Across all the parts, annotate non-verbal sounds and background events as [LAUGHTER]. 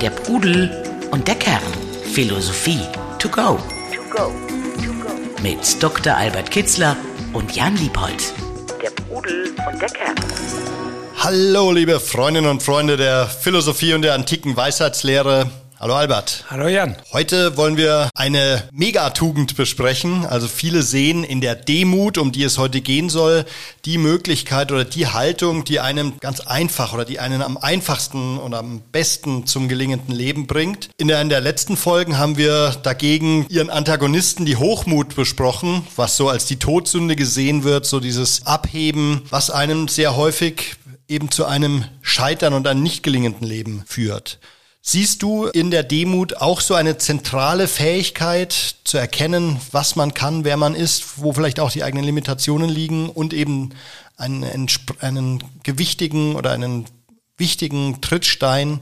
Der Pudel und der Kern. Philosophie to go. To go. To go. Mit Dr. Albert Kitzler und Jan Liebold. Der Pudel und der Kern. Hallo, liebe Freundinnen und Freunde der Philosophie und der antiken Weisheitslehre. Hallo Albert. Hallo Jan. Heute wollen wir eine Megatugend besprechen. Also viele sehen in der Demut, um die es heute gehen soll, die Möglichkeit oder die Haltung, die einem ganz einfach oder die einen am einfachsten und am besten zum gelingenden Leben bringt. In der, in der letzten Folgen haben wir dagegen ihren Antagonisten, die Hochmut, besprochen, was so als die Todsünde gesehen wird, so dieses Abheben, was einem sehr häufig eben zu einem Scheitern und einem nicht gelingenden Leben führt. Siehst du in der Demut auch so eine zentrale Fähigkeit zu erkennen, was man kann, wer man ist, wo vielleicht auch die eigenen Limitationen liegen und eben einen, einen gewichtigen oder einen wichtigen Trittstein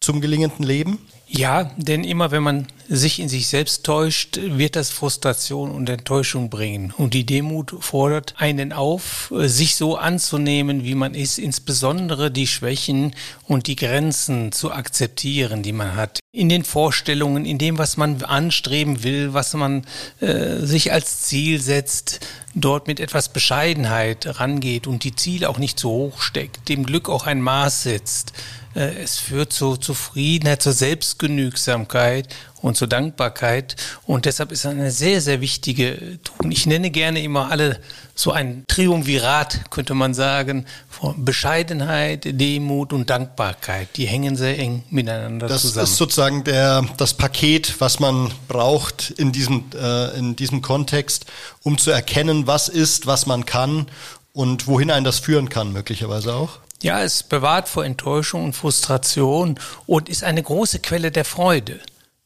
zum gelingenden Leben? Ja, denn immer wenn man sich in sich selbst täuscht, wird das Frustration und Enttäuschung bringen. Und die Demut fordert einen auf, sich so anzunehmen, wie man ist, insbesondere die Schwächen und die Grenzen zu akzeptieren, die man hat. In den Vorstellungen, in dem, was man anstreben will, was man äh, sich als Ziel setzt, dort mit etwas Bescheidenheit rangeht und die Ziele auch nicht zu hoch steckt, dem Glück auch ein Maß setzt äh, es führt zu Zufriedenheit, zur Selbstgenügsamkeit und zur Dankbarkeit. Und deshalb ist eine sehr, sehr wichtige Tugend. Ich nenne gerne immer alle so ein Triumvirat, könnte man sagen, von Bescheidenheit, Demut und Dankbarkeit. Die hängen sehr eng miteinander das zusammen. Das ist sozusagen der, das Paket, was man braucht in diesem, äh, in diesem Kontext, um zu erkennen, was ist, was man kann und wohin einen das führen kann, möglicherweise auch. Ja, es bewahrt vor Enttäuschung und Frustration und ist eine große Quelle der Freude.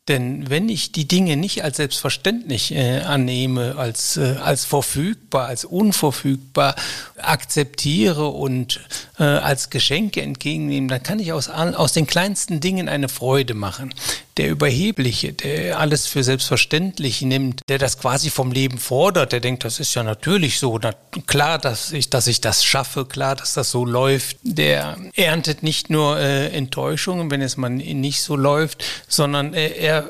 Denn wenn ich die Dinge nicht als selbstverständlich äh, annehme, als, äh, als verfügbar, als unverfügbar akzeptiere und äh, als Geschenke entgegennehme, dann kann ich aus, aus den kleinsten Dingen eine Freude machen. Der Überhebliche, der alles für selbstverständlich nimmt, der das quasi vom Leben fordert, der denkt, das ist ja natürlich so, na, klar, dass ich, dass ich das schaffe, klar, dass das so läuft, der erntet nicht nur äh, Enttäuschungen, wenn es mal nicht so läuft, sondern äh, er er,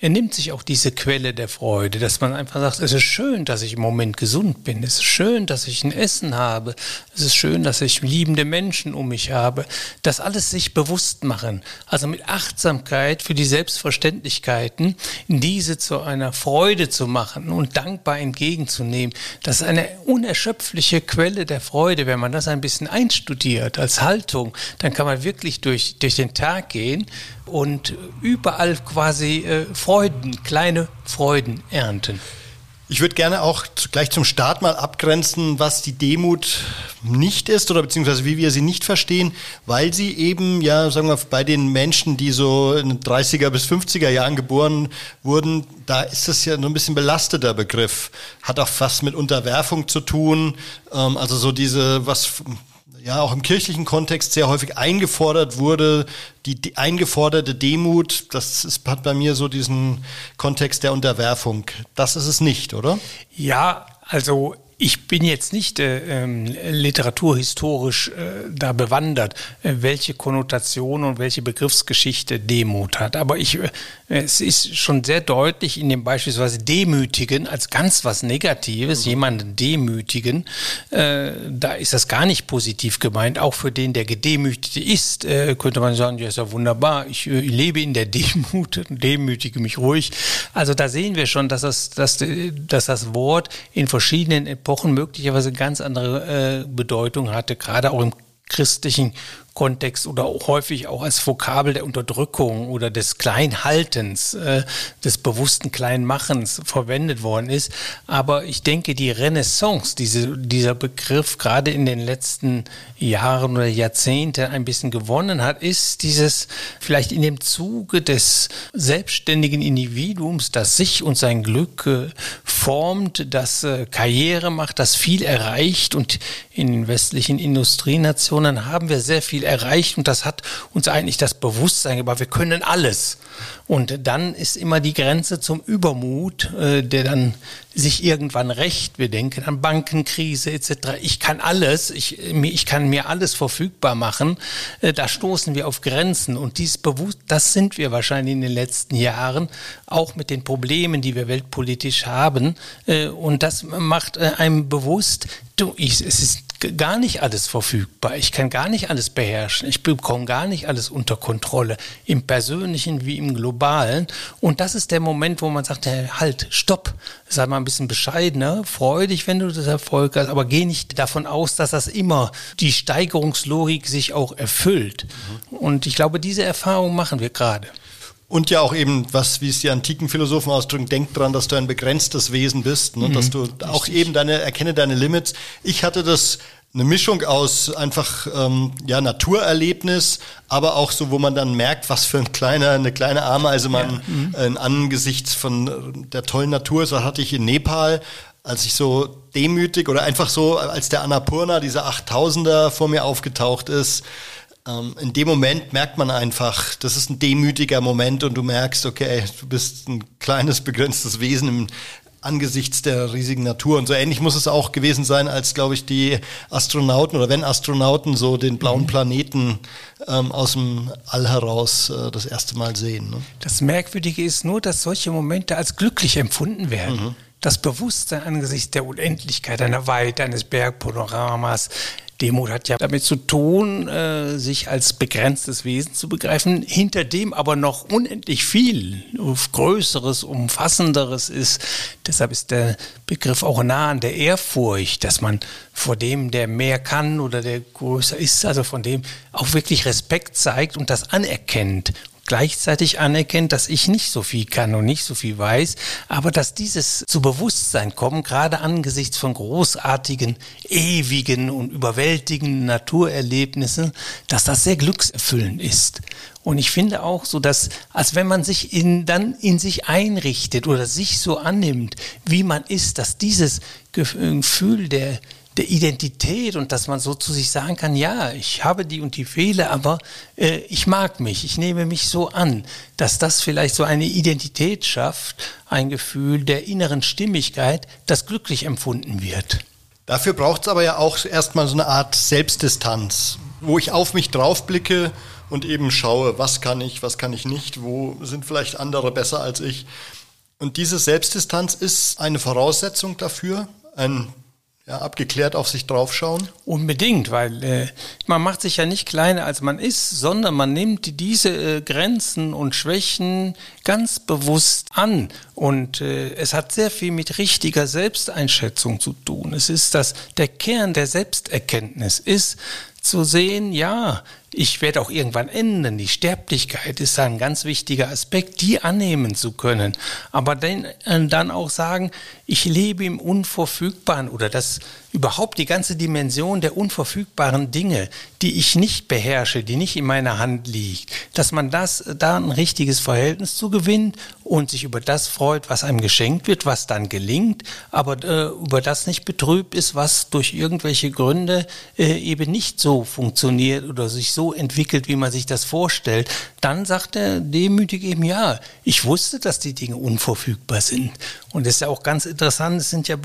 er nimmt sich auch diese Quelle der Freude, dass man einfach sagt, es ist schön, dass ich im Moment gesund bin, es ist schön, dass ich ein Essen habe, es ist schön, dass ich liebende Menschen um mich habe. Das alles sich bewusst machen, also mit Achtsamkeit für die Selbstverständlichkeiten, diese zu einer Freude zu machen und dankbar entgegenzunehmen, das ist eine unerschöpfliche Quelle der Freude. Wenn man das ein bisschen einstudiert als Haltung, dann kann man wirklich durch, durch den Tag gehen und überall quasi äh, Freuden, kleine Freuden ernten. Ich würde gerne auch gleich zum Start mal abgrenzen, was die Demut nicht ist oder beziehungsweise wie wir sie nicht verstehen, weil sie eben, ja, sagen wir, bei den Menschen, die so in den 30er bis 50er Jahren geboren wurden, da ist das ja so ein bisschen belasteter Begriff. Hat auch was mit Unterwerfung zu tun. Ähm, also so diese, was ja auch im kirchlichen Kontext sehr häufig eingefordert wurde, die, die eingeforderte Demut, das ist, hat bei mir so diesen Kontext der Unterwerfung. Das ist es nicht, oder? Ja, also ich bin jetzt nicht äh, ähm, literaturhistorisch äh, da bewandert, äh, welche Konnotation und welche Begriffsgeschichte Demut hat. Aber ich, äh, es ist schon sehr deutlich in dem beispielsweise Demütigen als ganz was Negatives, mhm. jemanden demütigen, äh, da ist das gar nicht positiv gemeint. Auch für den, der gedemütigt ist, äh, könnte man sagen, ja, ist ja wunderbar, ich, ich lebe in der Demut, demütige mich ruhig. Also da sehen wir schon, dass das, dass, dass das Wort in verschiedenen Epochen möglicherweise ganz andere äh, Bedeutung hatte, gerade auch im christlichen Kontext oder auch häufig auch als Vokabel der Unterdrückung oder des Kleinhaltens, äh, des bewussten Kleinmachens verwendet worden ist. Aber ich denke, die Renaissance, diese, dieser Begriff gerade in den letzten Jahren oder Jahrzehnten ein bisschen gewonnen hat, ist dieses vielleicht in dem Zuge des selbstständigen Individuums, das sich und sein Glück äh, formt, das äh, Karriere macht, das viel erreicht und in westlichen Industrienationen haben wir sehr viel erreicht und das hat uns eigentlich das Bewusstsein aber wir können alles. Und dann ist immer die Grenze zum Übermut, äh, der dann sich irgendwann rächt. Wir denken an Bankenkrise etc. Ich kann alles, ich, ich kann mir alles verfügbar machen. Äh, da stoßen wir auf Grenzen und dies bewusst, das sind wir wahrscheinlich in den letzten Jahren, auch mit den Problemen, die wir weltpolitisch haben. Äh, und das macht einem bewusst, du, ich, es ist gar nicht alles verfügbar. Ich kann gar nicht alles beherrschen. Ich bekomme gar nicht alles unter Kontrolle. Im Persönlichen wie im Globalen. Und das ist der Moment, wo man sagt, hey, halt, stopp. Sei mal ein bisschen bescheidener. Freu dich, wenn du das Erfolg hast. Aber geh nicht davon aus, dass das immer die Steigerungslogik sich auch erfüllt. Mhm. Und ich glaube, diese Erfahrung machen wir gerade. Und ja auch eben, was, wie es die antiken Philosophen ausdrücken, denk dran, dass du ein begrenztes Wesen bist, ne? Mhm, dass du auch richtig. eben deine, erkenne deine Limits. Ich hatte das eine Mischung aus einfach ähm, ja Naturerlebnis, aber auch so, wo man dann merkt, was für ein kleiner, eine kleine Ameise man ja. mhm. äh, angesichts von der tollen Natur, so hatte ich in Nepal, als ich so demütig oder einfach so, als der Annapurna, dieser 8000er vor mir aufgetaucht ist, in dem Moment merkt man einfach, das ist ein demütiger Moment und du merkst, okay, du bist ein kleines, begrenztes Wesen im, angesichts der riesigen Natur. Und so ähnlich muss es auch gewesen sein, als, glaube ich, die Astronauten oder wenn Astronauten so den blauen mhm. Planeten ähm, aus dem All heraus äh, das erste Mal sehen. Ne? Das Merkwürdige ist nur, dass solche Momente als glücklich empfunden werden. Mhm. Das Bewusstsein angesichts der Unendlichkeit einer Weite, eines Bergpanoramas, Demut hat ja damit zu tun, äh, sich als begrenztes Wesen zu begreifen, hinter dem aber noch unendlich viel Größeres, Umfassenderes ist. Deshalb ist der Begriff auch nah an der Ehrfurcht, dass man vor dem, der mehr kann oder der größer ist, also von dem auch wirklich Respekt zeigt und das anerkennt gleichzeitig anerkennt, dass ich nicht so viel kann und nicht so viel weiß, aber dass dieses zu Bewusstsein kommen, gerade angesichts von großartigen, ewigen und überwältigenden Naturerlebnissen, dass das sehr glückserfüllend ist. Und ich finde auch so, dass, als wenn man sich in, dann in sich einrichtet oder sich so annimmt, wie man ist, dass dieses Gefühl der, der Identität und dass man so zu sich sagen kann, ja, ich habe die und die Fehler, aber äh, ich mag mich, ich nehme mich so an, dass das vielleicht so eine Identität schafft, ein Gefühl der inneren Stimmigkeit, das glücklich empfunden wird. Dafür braucht es aber ja auch erstmal so eine Art Selbstdistanz, wo ich auf mich draufblicke und eben schaue, was kann ich, was kann ich nicht, wo sind vielleicht andere besser als ich. Und diese Selbstdistanz ist eine Voraussetzung dafür, ein ja, abgeklärt auf sich draufschauen? Unbedingt, weil äh, man macht sich ja nicht kleiner, als man ist, sondern man nimmt diese äh, Grenzen und Schwächen ganz bewusst an. Und äh, es hat sehr viel mit richtiger Selbsteinschätzung zu tun. Es ist das, der Kern der Selbsterkenntnis ist zu sehen, ja, ich werde auch irgendwann enden. Die Sterblichkeit ist ein ganz wichtiger Aspekt, die annehmen zu können. Aber dann, äh, dann auch sagen, ich lebe im Unverfügbaren oder das überhaupt die ganze Dimension der unverfügbaren Dinge, die ich nicht beherrsche, die nicht in meiner Hand liegt, dass man das da ein richtiges Verhältnis zu gewinnt und sich über das freut, was einem geschenkt wird, was dann gelingt, aber äh, über das nicht betrübt ist, was durch irgendwelche Gründe äh, eben nicht so funktioniert oder sich so entwickelt, wie man sich das vorstellt, dann sagt er demütig eben, ja, ich wusste, dass die Dinge unverfügbar sind. Und es ist ja auch ganz interessant, es sind ja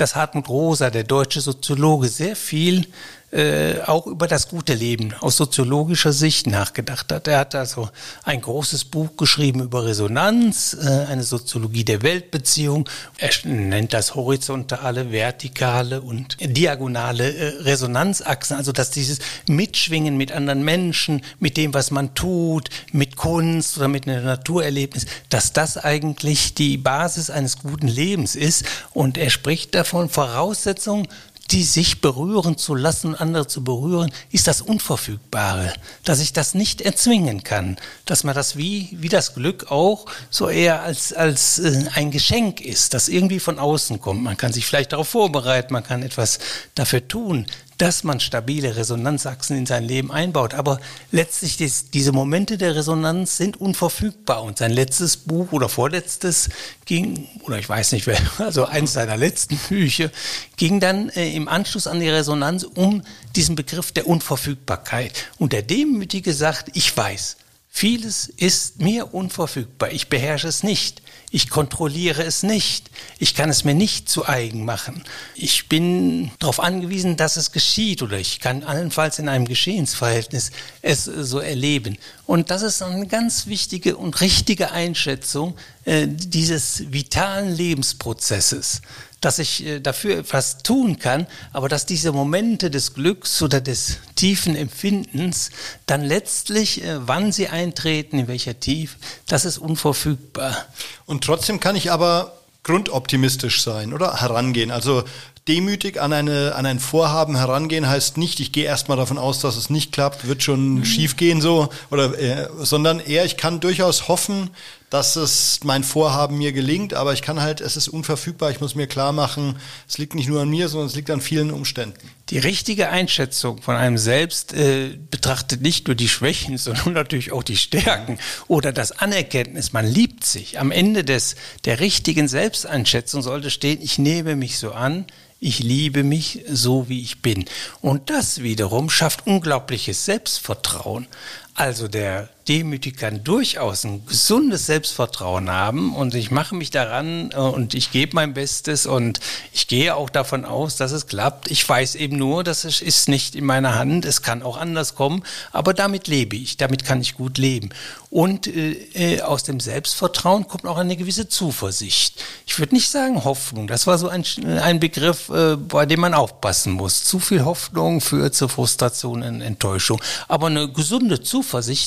dass Hartmut Rosa, der deutsche Soziologe, sehr viel äh, auch über das gute Leben aus soziologischer Sicht nachgedacht hat. Er hat also ein großes Buch geschrieben über Resonanz, äh, eine Soziologie der Weltbeziehung. Er nennt das horizontale, vertikale und diagonale äh, Resonanzachsen, also dass dieses Mitschwingen mit anderen Menschen, mit dem, was man tut, mit Kunst oder mit einem Naturerlebnis, dass das eigentlich die Basis eines guten Lebens ist. Und er spricht davon Voraussetzungen die sich berühren zu lassen, andere zu berühren, ist das Unverfügbare, dass ich das nicht erzwingen kann, dass man das wie, wie das Glück auch so eher als, als äh, ein Geschenk ist, das irgendwie von außen kommt. Man kann sich vielleicht darauf vorbereiten, man kann etwas dafür tun, dass man stabile Resonanzachsen in sein Leben einbaut. Aber letztlich dies, diese Momente der Resonanz sind unverfügbar. Und sein letztes Buch oder vorletztes ging, oder ich weiß nicht, wer, [LAUGHS] also eins seiner letzten Bücher, ging dann äh, im Anschluss an die Resonanz um diesen Begriff der Unverfügbarkeit. Und der Demütige sagt, ich weiß, Vieles ist mir unverfügbar. Ich beherrsche es nicht. Ich kontrolliere es nicht. Ich kann es mir nicht zu eigen machen. Ich bin darauf angewiesen, dass es geschieht oder ich kann allenfalls in einem Geschehensverhältnis es so erleben. Und das ist eine ganz wichtige und richtige Einschätzung äh, dieses vitalen Lebensprozesses dass ich äh, dafür etwas tun kann, aber dass diese Momente des Glücks oder des tiefen Empfindens dann letztlich, äh, wann sie eintreten, in welcher Tief, das ist unverfügbar. Und trotzdem kann ich aber grundoptimistisch sein oder herangehen. Also demütig an, eine, an ein Vorhaben herangehen heißt nicht, ich gehe erstmal davon aus, dass es nicht klappt, wird schon mhm. schief gehen so, oder, äh, sondern eher, ich kann durchaus hoffen, dass es mein Vorhaben mir gelingt, aber ich kann halt, es ist unverfügbar, ich muss mir klar machen, es liegt nicht nur an mir, sondern es liegt an vielen Umständen. Die richtige Einschätzung von einem selbst äh, betrachtet nicht nur die Schwächen, sondern [LAUGHS] natürlich auch die Stärken oder das Anerkenntnis, man liebt sich. Am Ende des, der richtigen Selbsteinschätzung sollte stehen, ich nehme mich so an, ich liebe mich so, wie ich bin. Und das wiederum schafft unglaubliches Selbstvertrauen. Also der Demütig kann durchaus ein gesundes Selbstvertrauen haben und ich mache mich daran äh, und ich gebe mein Bestes und ich gehe auch davon aus, dass es klappt. Ich weiß eben nur, dass es ist nicht in meiner Hand, es kann auch anders kommen, aber damit lebe ich, damit kann ich gut leben. Und äh, äh aus dem Selbstvertrauen kommt auch eine gewisse Zuversicht. Ich würde nicht sagen Hoffnung, das war so ein, ein Begriff, äh, bei dem man aufpassen muss. Zu viel Hoffnung führt zu Frustration und Enttäuschung, aber eine gesunde Zuversicht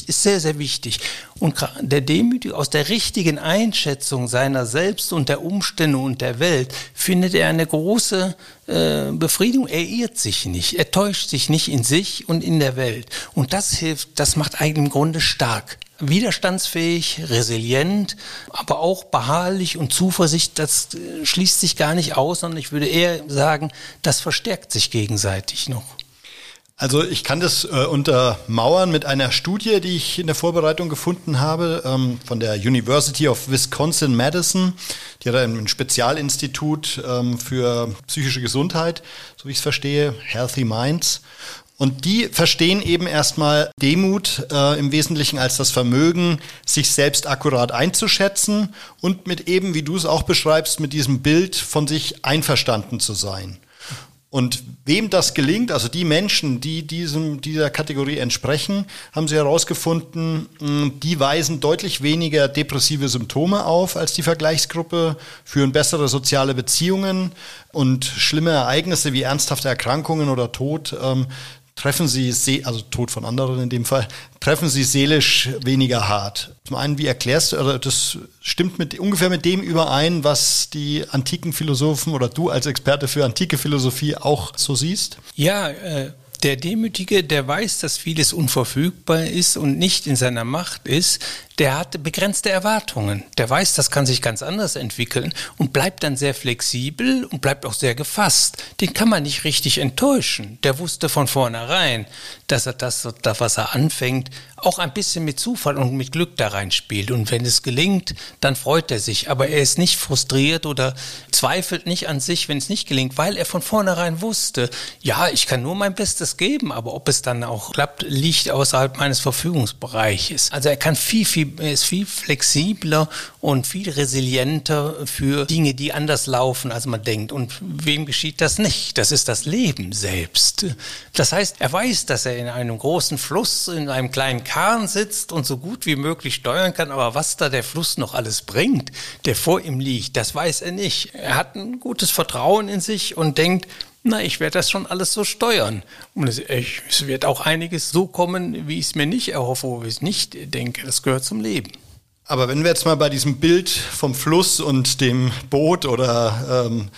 ist sehr, sehr sehr wichtig. Und der Demütige aus der richtigen Einschätzung seiner selbst und der Umstände und der Welt findet er eine große äh, Befriedigung. Er irrt sich nicht, er täuscht sich nicht in sich und in der Welt. Und das hilft, das macht eigentlich im Grunde stark widerstandsfähig, resilient, aber auch beharrlich und Zuversicht, das äh, schließt sich gar nicht aus, sondern ich würde eher sagen, das verstärkt sich gegenseitig noch. Also ich kann das äh, untermauern mit einer Studie, die ich in der Vorbereitung gefunden habe, ähm, von der University of Wisconsin-Madison. Die hat ein Spezialinstitut ähm, für psychische Gesundheit, so wie ich es verstehe, Healthy Minds. Und die verstehen eben erstmal Demut äh, im Wesentlichen als das Vermögen, sich selbst akkurat einzuschätzen und mit eben, wie du es auch beschreibst, mit diesem Bild von sich einverstanden zu sein. Und wem das gelingt, also die Menschen, die diesem, dieser Kategorie entsprechen, haben sie herausgefunden, die weisen deutlich weniger depressive Symptome auf als die Vergleichsgruppe, führen bessere soziale Beziehungen und schlimme Ereignisse wie ernsthafte Erkrankungen oder Tod ähm, treffen sie, also Tod von anderen in dem Fall, treffen sie seelisch weniger hart. Zum einen, wie erklärst du, oder das stimmt mit, ungefähr mit dem überein, was die antiken Philosophen oder du als Experte für antike Philosophie auch so siehst? Ja, äh, der Demütige, der weiß, dass vieles unverfügbar ist und nicht in seiner Macht ist, der hat begrenzte Erwartungen. Der weiß, das kann sich ganz anders entwickeln und bleibt dann sehr flexibel und bleibt auch sehr gefasst. Den kann man nicht richtig enttäuschen. Der wusste von vornherein, dass er das, was er anfängt, auch ein bisschen mit Zufall und mit Glück da reinspielt. Und wenn es gelingt, dann freut er sich. Aber er ist nicht frustriert oder zweifelt nicht an sich, wenn es nicht gelingt, weil er von vornherein wusste, ja, ich kann nur mein Bestes geben, aber ob es dann auch klappt, liegt außerhalb meines Verfügungsbereiches. Also er kann viel, viel viel, ist viel flexibler und viel resilienter für Dinge, die anders laufen, als man denkt. Und wem geschieht das nicht? Das ist das Leben selbst. Das heißt, er weiß, dass er in einem großen Fluss, in einem kleinen Kahn sitzt und so gut wie möglich steuern kann, aber was da der Fluss noch alles bringt, der vor ihm liegt, das weiß er nicht. Er hat ein gutes Vertrauen in sich und denkt, na, ich werde das schon alles so steuern. Und es, es wird auch einiges so kommen, wie ich es mir nicht erhoffe, wo ich es nicht denke. Das gehört zum Leben. Aber wenn wir jetzt mal bei diesem Bild vom Fluss und dem Boot oder ähm,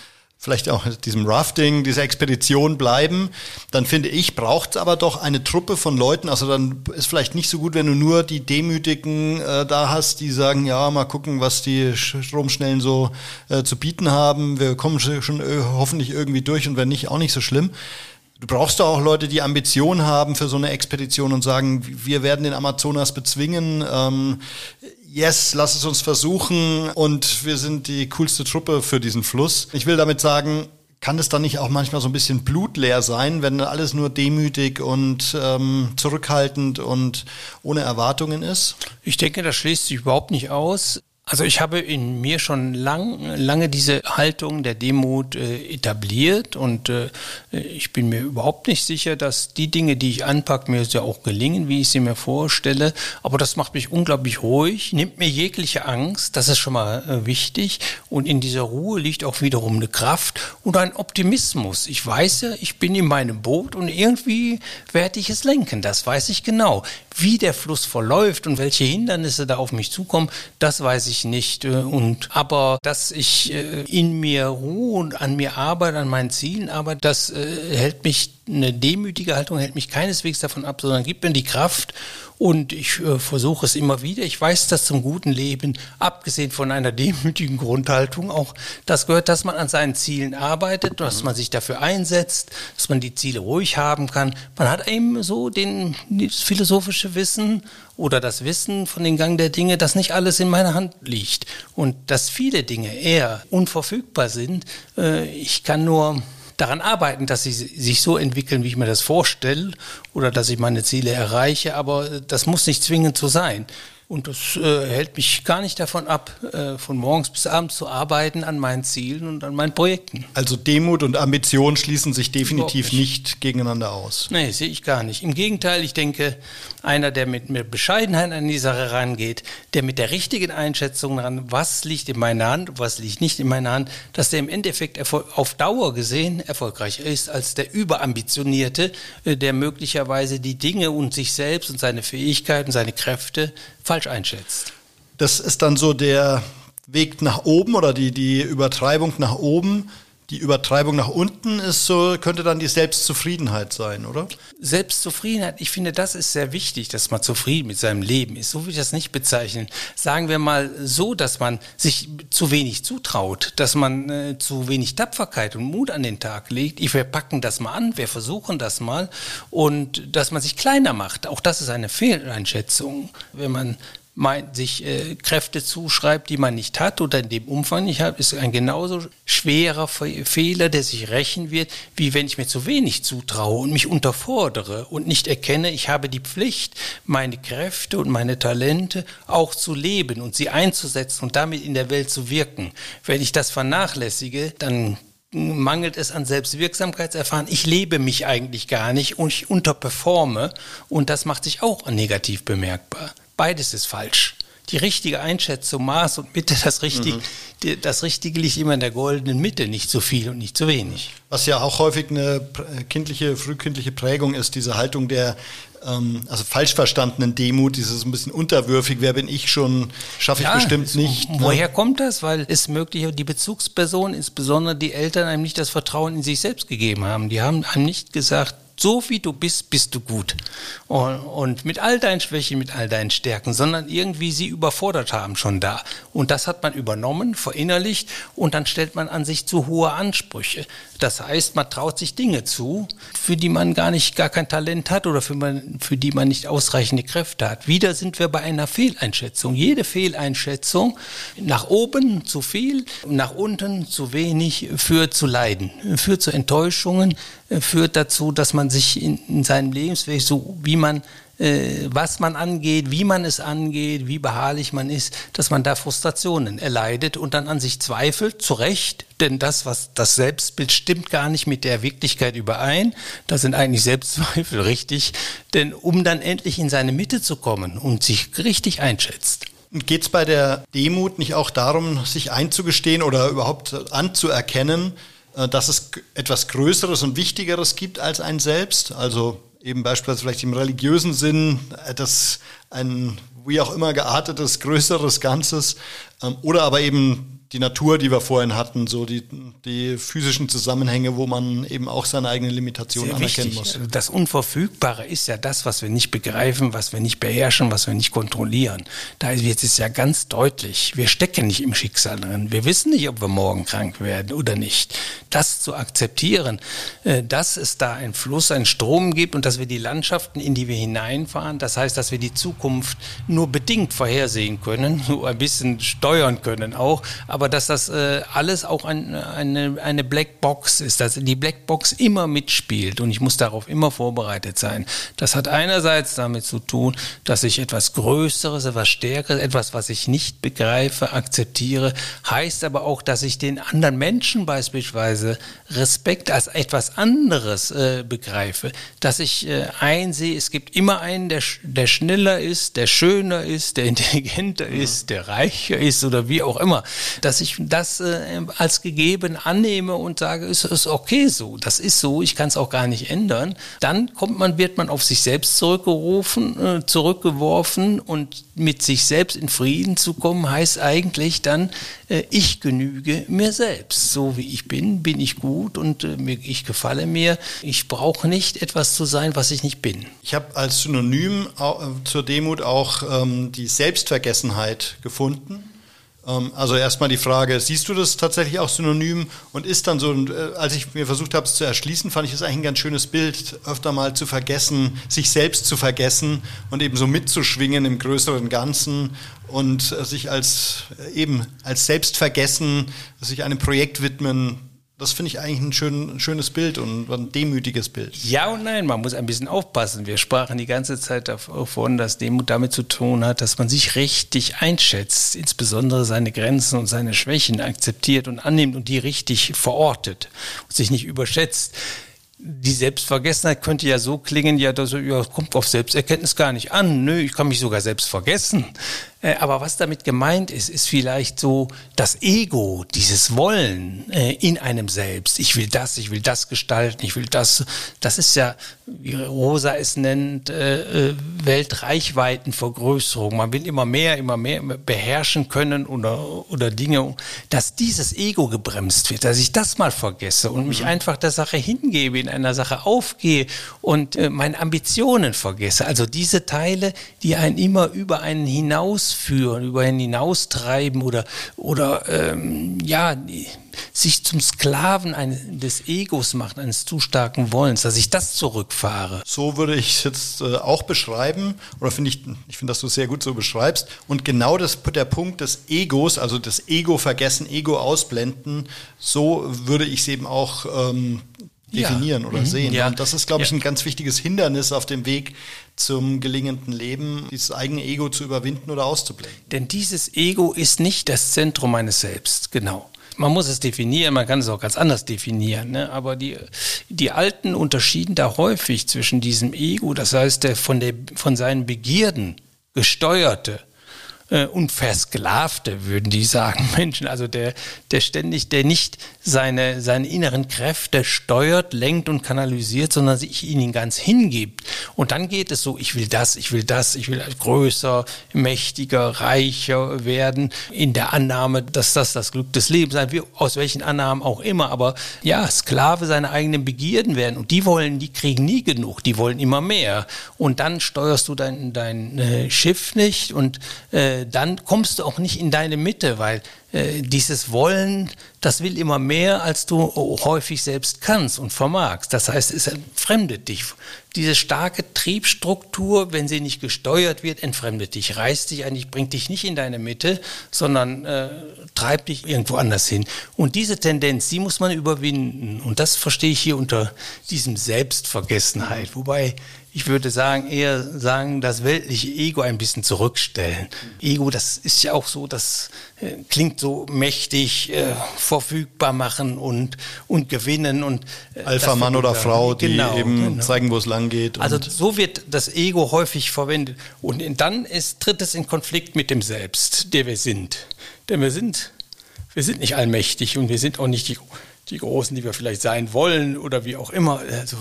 vielleicht auch diesem Rafting, dieser Expedition bleiben, dann finde ich, braucht es aber doch eine Truppe von Leuten. Also dann ist vielleicht nicht so gut, wenn du nur die Demütigen äh, da hast, die sagen, ja, mal gucken, was die Stromschnellen so äh, zu bieten haben. Wir kommen schon äh, hoffentlich irgendwie durch und wenn nicht, auch nicht so schlimm. Du brauchst doch auch Leute, die Ambitionen haben für so eine Expedition und sagen, wir werden den Amazonas bezwingen. Ähm, yes, lass es uns versuchen und wir sind die coolste Truppe für diesen Fluss. Ich will damit sagen, kann es dann nicht auch manchmal so ein bisschen blutleer sein, wenn alles nur demütig und ähm, zurückhaltend und ohne Erwartungen ist? Ich denke, das schließt sich überhaupt nicht aus. Also ich habe in mir schon lang, lange diese Haltung der Demut äh, etabliert und äh, ich bin mir überhaupt nicht sicher, dass die Dinge, die ich anpacke, mir ja auch gelingen, wie ich sie mir vorstelle. Aber das macht mich unglaublich ruhig, nimmt mir jegliche Angst, das ist schon mal äh, wichtig. Und in dieser Ruhe liegt auch wiederum eine Kraft und ein Optimismus. Ich weiß ja, ich bin in meinem Boot und irgendwie werde ich es lenken, das weiß ich genau. Wie der Fluss verläuft und welche Hindernisse da auf mich zukommen, das weiß ich nicht. Äh, und aber dass ich äh, in mir ruhe und an mir arbeite, an meinen Zielen arbeite, das äh, hält mich eine demütige Haltung hält mich keineswegs davon ab, sondern gibt mir die Kraft und ich äh, versuche es immer wieder. Ich weiß, dass zum guten Leben, abgesehen von einer [LAUGHS] demütigen Grundhaltung, auch das gehört, dass man an seinen Zielen arbeitet, dass man sich dafür einsetzt, dass man die Ziele ruhig haben kann. Man hat eben so den, das philosophische Wissen oder das Wissen von den Gang der Dinge, dass nicht alles in meiner Hand liegt und dass viele Dinge eher unverfügbar sind. Äh, ich kann nur daran arbeiten, dass sie sich so entwickeln, wie ich mir das vorstelle oder dass ich meine Ziele erreiche, aber das muss nicht zwingend so sein. Und das äh, hält mich gar nicht davon ab, äh, von morgens bis abends zu arbeiten an meinen Zielen und an meinen Projekten. Also Demut und Ambition schließen sich definitiv nicht. nicht. gegeneinander aus. Nee, sehe ich gar nicht. Im Gegenteil, ich denke, einer, der mit, mit Bescheidenheit an die Sache rangeht, der mit der richtigen Einschätzung ran, was liegt in meiner Hand, was liegt nicht in meiner Hand, dass der im Endeffekt auf Dauer gesehen erfolgreicher ist als der Überambitionierte, äh, der möglicherweise die Dinge und sich selbst und seine Fähigkeiten, seine Kräfte falsch einschätzt. Das ist dann so der Weg nach oben oder die, die Übertreibung nach oben. Die Übertreibung nach unten ist so, könnte dann die Selbstzufriedenheit sein, oder? Selbstzufriedenheit, ich finde, das ist sehr wichtig, dass man zufrieden mit seinem Leben ist. So will ich das nicht bezeichnen. Sagen wir mal so, dass man sich zu wenig zutraut, dass man äh, zu wenig Tapferkeit und Mut an den Tag legt. Ich, wir packen das mal an, wir versuchen das mal und dass man sich kleiner macht. Auch das ist eine Fehleinschätzung. Wenn man meint, sich äh, Kräfte zuschreibt, die man nicht hat oder in dem Umfang nicht hat, ist ein genauso schwerer Fehler, der sich rächen wird, wie wenn ich mir zu wenig zutraue und mich unterfordere und nicht erkenne, ich habe die Pflicht, meine Kräfte und meine Talente auch zu leben und sie einzusetzen und damit in der Welt zu wirken. Wenn ich das vernachlässige, dann mangelt es an Selbstwirksamkeitserfahren. Ich lebe mich eigentlich gar nicht und ich unterperforme und das macht sich auch negativ bemerkbar. Beides ist falsch. Die richtige Einschätzung, Maß und Mitte, das Richtige, mhm. das Richtige liegt immer in der goldenen Mitte, nicht zu viel und nicht zu wenig. Was ja auch häufig eine kindliche, frühkindliche Prägung ist, diese Haltung der ähm, also falsch verstandenen Demut, dieses ein bisschen unterwürfig, wer bin ich schon, schaffe ich ja, bestimmt nicht. Ne? Woher kommt das? Weil es möglich, die Bezugsperson, insbesondere die Eltern, einem nicht das Vertrauen in sich selbst gegeben haben. Die haben einem nicht gesagt, so wie du bist, bist du gut. Und, und, mit all deinen Schwächen, mit all deinen Stärken, sondern irgendwie sie überfordert haben schon da. Und das hat man übernommen, verinnerlicht und dann stellt man an sich zu hohe Ansprüche. Das heißt, man traut sich Dinge zu, für die man gar nicht, gar kein Talent hat oder für, man, für die man nicht ausreichende Kräfte hat. Wieder sind wir bei einer Fehleinschätzung. Jede Fehleinschätzung nach oben zu viel, nach unten zu wenig führt zu Leiden, führt zu Enttäuschungen, führt dazu, dass man sich in, in seinem Lebensweg, so wie man äh, was man angeht, wie man es angeht, wie beharrlich man ist, dass man da Frustrationen erleidet und dann an sich zweifelt, zu Recht, denn das, was das Selbstbild stimmt gar nicht mit der Wirklichkeit überein. Da sind eigentlich Selbstzweifel [LAUGHS] richtig, denn um dann endlich in seine Mitte zu kommen und sich richtig einschätzt. Geht es bei der Demut nicht auch darum, sich einzugestehen oder überhaupt anzuerkennen, äh, dass es etwas Größeres und Wichtigeres gibt als ein selbst? Also eben beispielsweise vielleicht im religiösen Sinn etwas, ein wie auch immer geartetes, größeres Ganzes ähm, oder aber eben die Natur, die wir vorhin hatten, so die, die physischen Zusammenhänge, wo man eben auch seine eigene Limitation Sehr anerkennen wichtig. muss. Das Unverfügbare ist ja das, was wir nicht begreifen, was wir nicht beherrschen, was wir nicht kontrollieren. Da ist es ja ganz deutlich, wir stecken nicht im Schicksal drin. Wir wissen nicht, ob wir morgen krank werden oder nicht. Das zu akzeptieren, äh, dass es da einen Fluss, einen Strom gibt und dass wir die Landschaften, in die wir hineinfahren, das heißt, dass wir die Zukunft nur bedingt vorhersehen können, [LAUGHS] nur ein bisschen steuern können auch, aber dass das äh, alles auch ein, eine, eine Blackbox ist, dass die Blackbox immer mitspielt und ich muss darauf immer vorbereitet sein. Das hat einerseits damit zu tun, dass ich etwas Größeres, etwas Stärkeres, etwas, was ich nicht begreife, akzeptiere, heißt aber auch, dass ich den anderen Menschen beispielsweise Respekt als etwas anderes äh, begreife, dass ich äh, einsehe, es gibt immer einen, der, der schneller ist, der schöner ist, der [LAUGHS] intelligenter ist, der reicher ist oder wie auch immer, dass ich das äh, als gegeben annehme und sage, es ist okay so, das ist so, ich kann es auch gar nicht ändern, dann kommt man, wird man auf sich selbst zurückgerufen, äh, zurückgeworfen und mit sich selbst in Frieden zu kommen, heißt eigentlich dann, äh, ich genüge mir selbst. So wie ich bin, bin ich gut und äh, ich gefalle mir. Ich brauche nicht etwas zu sein, was ich nicht bin. Ich habe als Synonym äh, zur Demut auch ähm, die Selbstvergessenheit gefunden. Ähm, also erstmal die Frage, siehst du das tatsächlich auch synonym? Und ist dann so, äh, als ich mir versucht habe es zu erschließen, fand ich es eigentlich ein ganz schönes Bild, öfter mal zu vergessen, sich selbst zu vergessen und eben so mitzuschwingen im größeren Ganzen und äh, sich als äh, eben als Selbstvergessen, sich einem Projekt widmen, das finde ich eigentlich ein, schön, ein, schönes Bild und ein demütiges Bild. Ja und nein, man muss ein bisschen aufpassen. Wir sprachen die ganze Zeit davon, dass Demut damit zu tun hat, dass man sich richtig einschätzt, insbesondere seine Grenzen und seine Schwächen akzeptiert und annimmt und die richtig verortet und sich nicht überschätzt die Selbstvergessenheit könnte ja so klingen, ja, das ja, kommt auf Selbsterkenntnis gar nicht an. Nö, ich kann mich sogar selbst vergessen. Äh, aber was damit gemeint ist, ist vielleicht so das Ego, dieses Wollen äh, in einem selbst. Ich will das, ich will das gestalten, ich will das. Das ist ja, wie Rosa es nennt, äh, Weltreichweitenvergrößerung. Man will immer mehr, immer mehr beherrschen können oder, oder Dinge, dass dieses Ego gebremst wird, dass ich das mal vergesse und mich mhm. einfach der Sache hingebe, in einer Sache aufgehe und meine Ambitionen vergesse. Also diese Teile, die einen immer über einen hinaus ausführen, über ihn hinaustreiben oder, oder ähm, ja, sich zum Sklaven eines, des Egos machen, eines zu starken Wollens, dass ich das zurückfahre. So würde ich es jetzt äh, auch beschreiben, oder finde ich, ich finde, dass du es sehr gut so beschreibst. Und genau das, der Punkt des Egos, also das Ego vergessen, Ego ausblenden, so würde ich es eben auch ähm, definieren ja. oder mhm. sehen. Ja. Und das ist, glaube ich, ein ganz wichtiges Hindernis auf dem Weg zum gelingenden Leben, dieses eigene Ego zu überwinden oder auszublenden. Denn dieses Ego ist nicht das Zentrum meines Selbst, genau. Man muss es definieren, man kann es auch ganz anders definieren, ne? aber die, die Alten unterschieden da häufig zwischen diesem Ego, das heißt der von, der, von seinen Begierden gesteuerte, und Versklavte, würden die sagen, [LAUGHS] Menschen. Also der, der ständig, der nicht seine, seine inneren Kräfte steuert, lenkt und kanalisiert, sondern sich ihnen ganz hingibt. Und dann geht es so, ich will das, ich will das, ich will größer, mächtiger, reicher werden, in der Annahme, dass das das Glück des Lebens sein wird, aus welchen Annahmen auch immer. Aber ja, Sklave seiner eigenen Begierden werden. Und die wollen, die kriegen nie genug, die wollen immer mehr. Und dann steuerst du dein, dein äh, Schiff nicht und äh, äh, dann kommst du auch nicht in deine Mitte, weil äh, dieses Wollen, das will immer mehr, als du häufig selbst kannst und vermagst. Das heißt, es entfremdet dich. Diese starke Triebstruktur, wenn sie nicht gesteuert wird, entfremdet dich, reißt dich eigentlich, bringt dich nicht in deine Mitte, sondern äh, treibt dich irgendwo anders hin. Und diese Tendenz, die muss man überwinden. Und das verstehe ich hier unter diesem Selbstvergessenheit. Wobei ich würde sagen, eher sagen, das weltliche Ego ein bisschen zurückstellen. Ego, das ist ja auch so, das äh, klingt so mächtig, äh, verfügbar machen und, und gewinnen und äh, Alpha Mann oder Frau, die genau, eben genau. zeigen, wo es lang geht. Also so wird das Ego häufig verwendet und dann ist, tritt es in Konflikt mit dem Selbst, der wir sind. Denn wir sind, wir sind nicht allmächtig und wir sind auch nicht die, die Großen, die wir vielleicht sein wollen oder wie auch immer. Also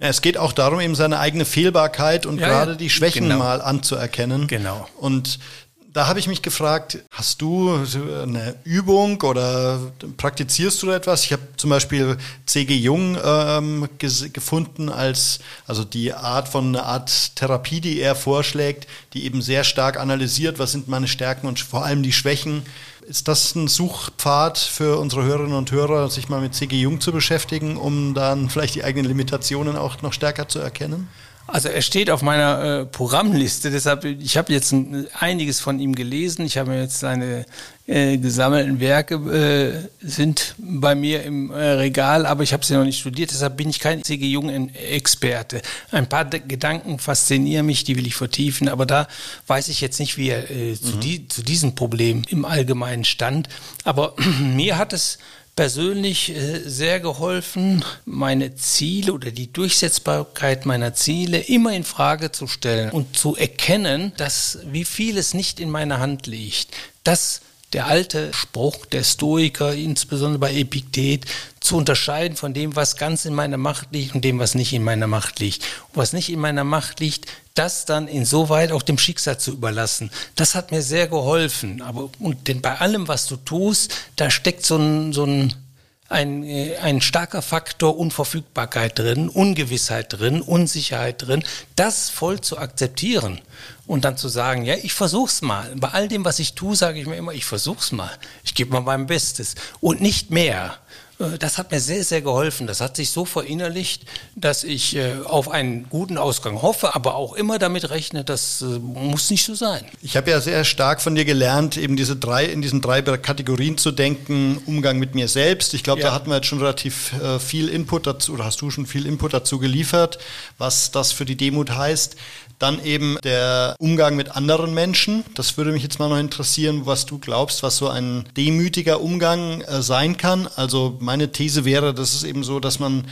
ja, es geht auch darum, eben seine eigene Fehlbarkeit und ja, gerade die Schwächen genau. mal anzuerkennen. Genau. Und da habe ich mich gefragt, hast du eine Übung oder praktizierst du etwas? Ich habe zum Beispiel C.G. Jung ähm, gefunden als, also die Art von einer Art Therapie, die er vorschlägt, die eben sehr stark analysiert, was sind meine Stärken und vor allem die Schwächen. Ist das ein Suchpfad für unsere Hörerinnen und Hörer, sich mal mit C.G. Jung zu beschäftigen, um dann vielleicht die eigenen Limitationen auch noch stärker zu erkennen? Also er steht auf meiner äh, Programmliste, deshalb, ich habe jetzt ein, einiges von ihm gelesen. Ich habe jetzt seine äh, gesammelten Werke äh, sind bei mir im äh, Regal, aber ich habe sie noch nicht studiert, deshalb bin ich kein C.G. Jung-Experte. Ein paar De Gedanken faszinieren mich, die will ich vertiefen, aber da weiß ich jetzt nicht, wie er äh, zu, mhm. die, zu diesem Problem im Allgemeinen stand. Aber [CLEARS THROAT] mir hat es persönlich äh, sehr geholfen, meine Ziele oder die Durchsetzbarkeit meiner Ziele immer in Frage zu stellen und zu erkennen, dass wie vieles nicht in meiner Hand liegt. Das der alte Spruch der Stoiker, insbesondere bei Epiktet, zu unterscheiden von dem, was ganz in meiner Macht liegt und dem, was nicht in meiner Macht liegt. Und was nicht in meiner Macht liegt, das dann insoweit auch dem Schicksal zu überlassen. Das hat mir sehr geholfen. Aber und denn bei allem, was du tust, da steckt so ein, so ein ein, äh, ein starker Faktor Unverfügbarkeit drin, Ungewissheit drin, Unsicherheit drin, das voll zu akzeptieren und dann zu sagen, ja, ich versuch's mal. Bei all dem, was ich tue, sage ich mir immer, ich versuch's mal. Ich gebe mal mein Bestes und nicht mehr. Äh, das hat mir sehr, sehr geholfen. Das hat sich so verinnerlicht, dass ich äh, auf einen guten Ausgang hoffe, aber auch immer damit rechne, das äh, muss nicht so sein. Ich habe ja sehr stark von dir gelernt, eben diese drei, in diesen drei Kategorien zu denken, Umgang mit mir selbst. Ich glaube, ja. da hatten wir jetzt schon relativ viel Input dazu, oder hast du schon viel Input dazu geliefert, was das für die Demut heißt. Dann eben der Umgang mit anderen Menschen. Das würde mich jetzt mal noch interessieren, was du glaubst, was so ein demütiger Umgang äh, sein kann. Also meine These wäre, das ist eben so, dass man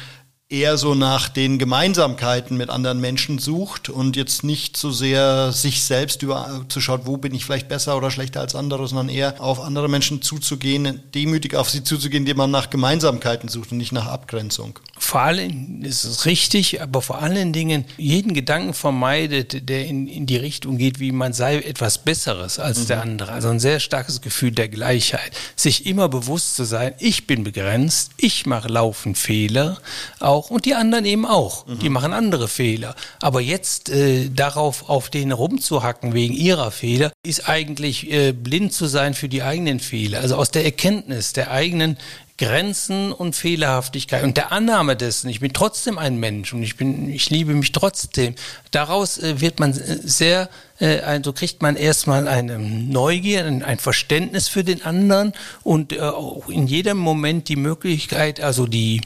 eher so nach den Gemeinsamkeiten mit anderen Menschen sucht und jetzt nicht so sehr sich selbst über zu schaut, wo bin ich vielleicht besser oder schlechter als andere, sondern eher auf andere Menschen zuzugehen, demütig auf sie zuzugehen, indem man nach Gemeinsamkeiten sucht und nicht nach Abgrenzung. Vor allem ist es richtig, aber vor allen Dingen jeden Gedanken vermeidet, der in, in die Richtung geht, wie man sei etwas Besseres als mhm. der andere. Also ein sehr starkes Gefühl der Gleichheit. Sich immer bewusst zu sein, ich bin begrenzt, ich mache laufend Fehler, auch auch und die anderen eben auch. Mhm. Die machen andere Fehler. Aber jetzt äh, darauf auf denen rumzuhacken wegen ihrer Fehler, ist eigentlich äh, blind zu sein für die eigenen Fehler. Also aus der Erkenntnis der eigenen Grenzen und Fehlerhaftigkeit und der Annahme dessen, ich bin trotzdem ein Mensch und ich bin, ich liebe mich trotzdem. Daraus äh, wird man äh, sehr, äh, also kriegt man erstmal eine Neugier, ein, Verständnis für den anderen und äh, auch in jedem Moment die Möglichkeit, also die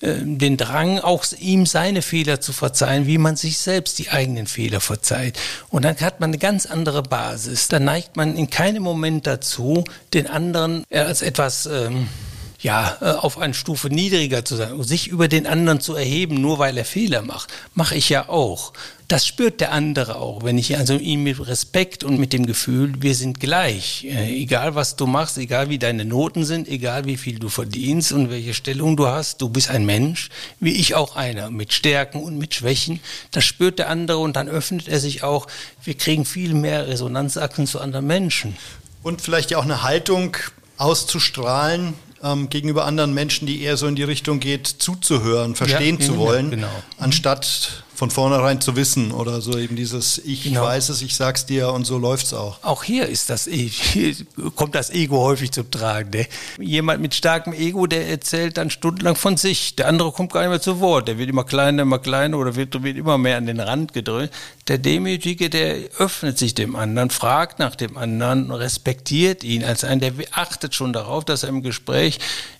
äh, den Drang, auch ihm seine Fehler zu verzeihen, wie man sich selbst die eigenen Fehler verzeiht. Und dann hat man eine ganz andere Basis. Da neigt man in keinem Moment dazu, den anderen äh, als etwas ähm, ja, äh, auf eine Stufe niedriger zu sein und sich über den anderen zu erheben, nur weil er Fehler macht, mache ich ja auch. Das spürt der andere auch, wenn ich also ihm mit Respekt und mit dem Gefühl, wir sind gleich, äh, egal was du machst, egal wie deine Noten sind, egal wie viel du verdienst und welche Stellung du hast, du bist ein Mensch, wie ich auch einer, mit Stärken und mit Schwächen. Das spürt der andere und dann öffnet er sich auch. Wir kriegen viel mehr Resonanzachsen zu anderen Menschen. Und vielleicht ja auch eine Haltung auszustrahlen, ähm, gegenüber anderen Menschen, die eher so in die Richtung geht, zuzuhören, verstehen ja, zu wollen, genau. anstatt von vornherein zu wissen oder so eben dieses Ich genau. weiß es, ich sag's dir und so läuft's auch. Auch hier ist das [LAUGHS] kommt das Ego häufig zum Tragen. Ne? Jemand mit starkem Ego, der erzählt dann stundenlang von sich. Der andere kommt gar nicht mehr zu Wort. Der wird immer kleiner, immer kleiner oder wird, wird immer mehr an den Rand gedrückt. Der Demütige, der öffnet sich dem anderen, fragt nach dem anderen, respektiert ihn als einen, der achtet schon darauf, dass er im Gespräch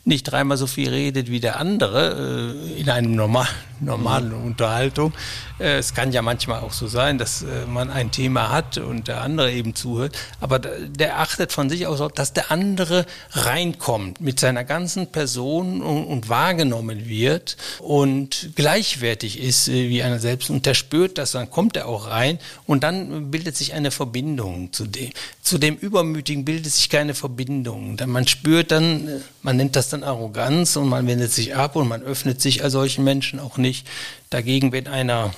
nicht dreimal so viel redet wie der andere äh, in einem normal, normalen. Unterhaltung. Äh, es kann ja manchmal auch so sein, dass äh, man ein Thema hat und der andere eben zuhört, aber der achtet von sich aus, dass der andere reinkommt mit seiner ganzen Person und, und wahrgenommen wird und gleichwertig ist äh, wie einer selbst und der spürt das, dann kommt er auch rein und dann bildet sich eine Verbindung zu dem. Zu dem Übermütigen bildet sich keine Verbindung. Man spürt dann, man nennt das dann dann Arroganz und man wendet sich ab und man öffnet sich solchen Menschen auch nicht. Dagegen, wenn einer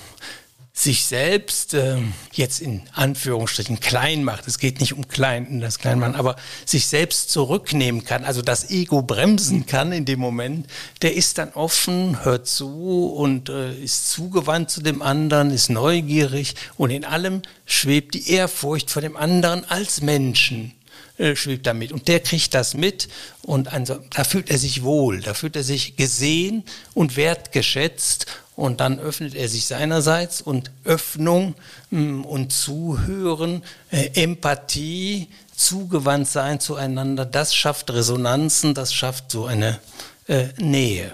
sich selbst äh, jetzt in Anführungsstrichen klein macht. Es geht nicht um klein, das Kleinmachen, aber sich selbst zurücknehmen kann, also das Ego bremsen kann in dem Moment, der ist dann offen, hört zu und äh, ist zugewandt zu dem anderen, ist neugierig und in allem schwebt die Ehrfurcht vor dem anderen als Menschen äh, schwebt damit. Und der kriegt das mit und also, da fühlt er sich wohl, da fühlt er sich gesehen und wertgeschätzt und dann öffnet er sich seinerseits und Öffnung mh, mm, und Zuhören, äh, Empathie, zugewandt sein zueinander, das schafft Resonanzen, das schafft so eine äh, Nähe.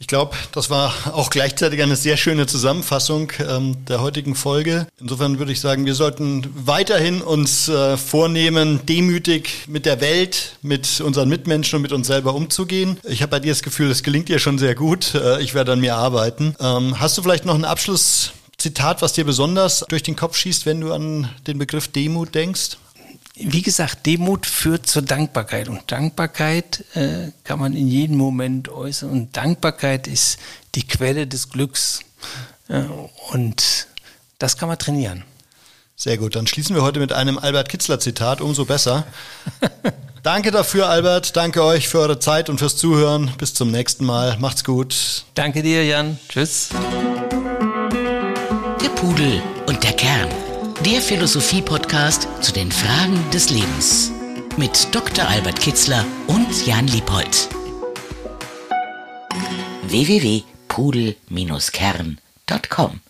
Ich glaube, das war auch gleichzeitig eine sehr schöne Zusammenfassung ähm, der heutigen Folge. Insofern würde ich sagen, wir sollten weiterhin uns äh, vornehmen, demütig mit der Welt, mit unseren Mitmenschen und mit uns selber umzugehen. Ich habe bei dir das Gefühl, das gelingt dir schon sehr gut. Äh, ich werde an mir arbeiten. Ähm, hast du vielleicht noch ein Abschlusszitat, was dir besonders durch den Kopf schießt, wenn du an den Begriff Demut denkst? Wie gesagt, Demut führt zur Dankbarkeit. Und Dankbarkeit äh, kann man in jedem Moment äußern. Und Dankbarkeit ist die Quelle des Glücks. Äh, und das kann man trainieren. Sehr gut, dann schließen wir heute mit einem Albert Kitzler Zitat, umso besser. [LAUGHS] Danke dafür, Albert. Danke euch für eure Zeit und fürs Zuhören. Bis zum nächsten Mal. Macht's gut. Danke dir, Jan. Tschüss. Der Pudel und der Kern der Philosophie-Podcast zu den Fragen des Lebens mit Dr. Albert Kitzler und Jan Liebold. www.pudel-kern.com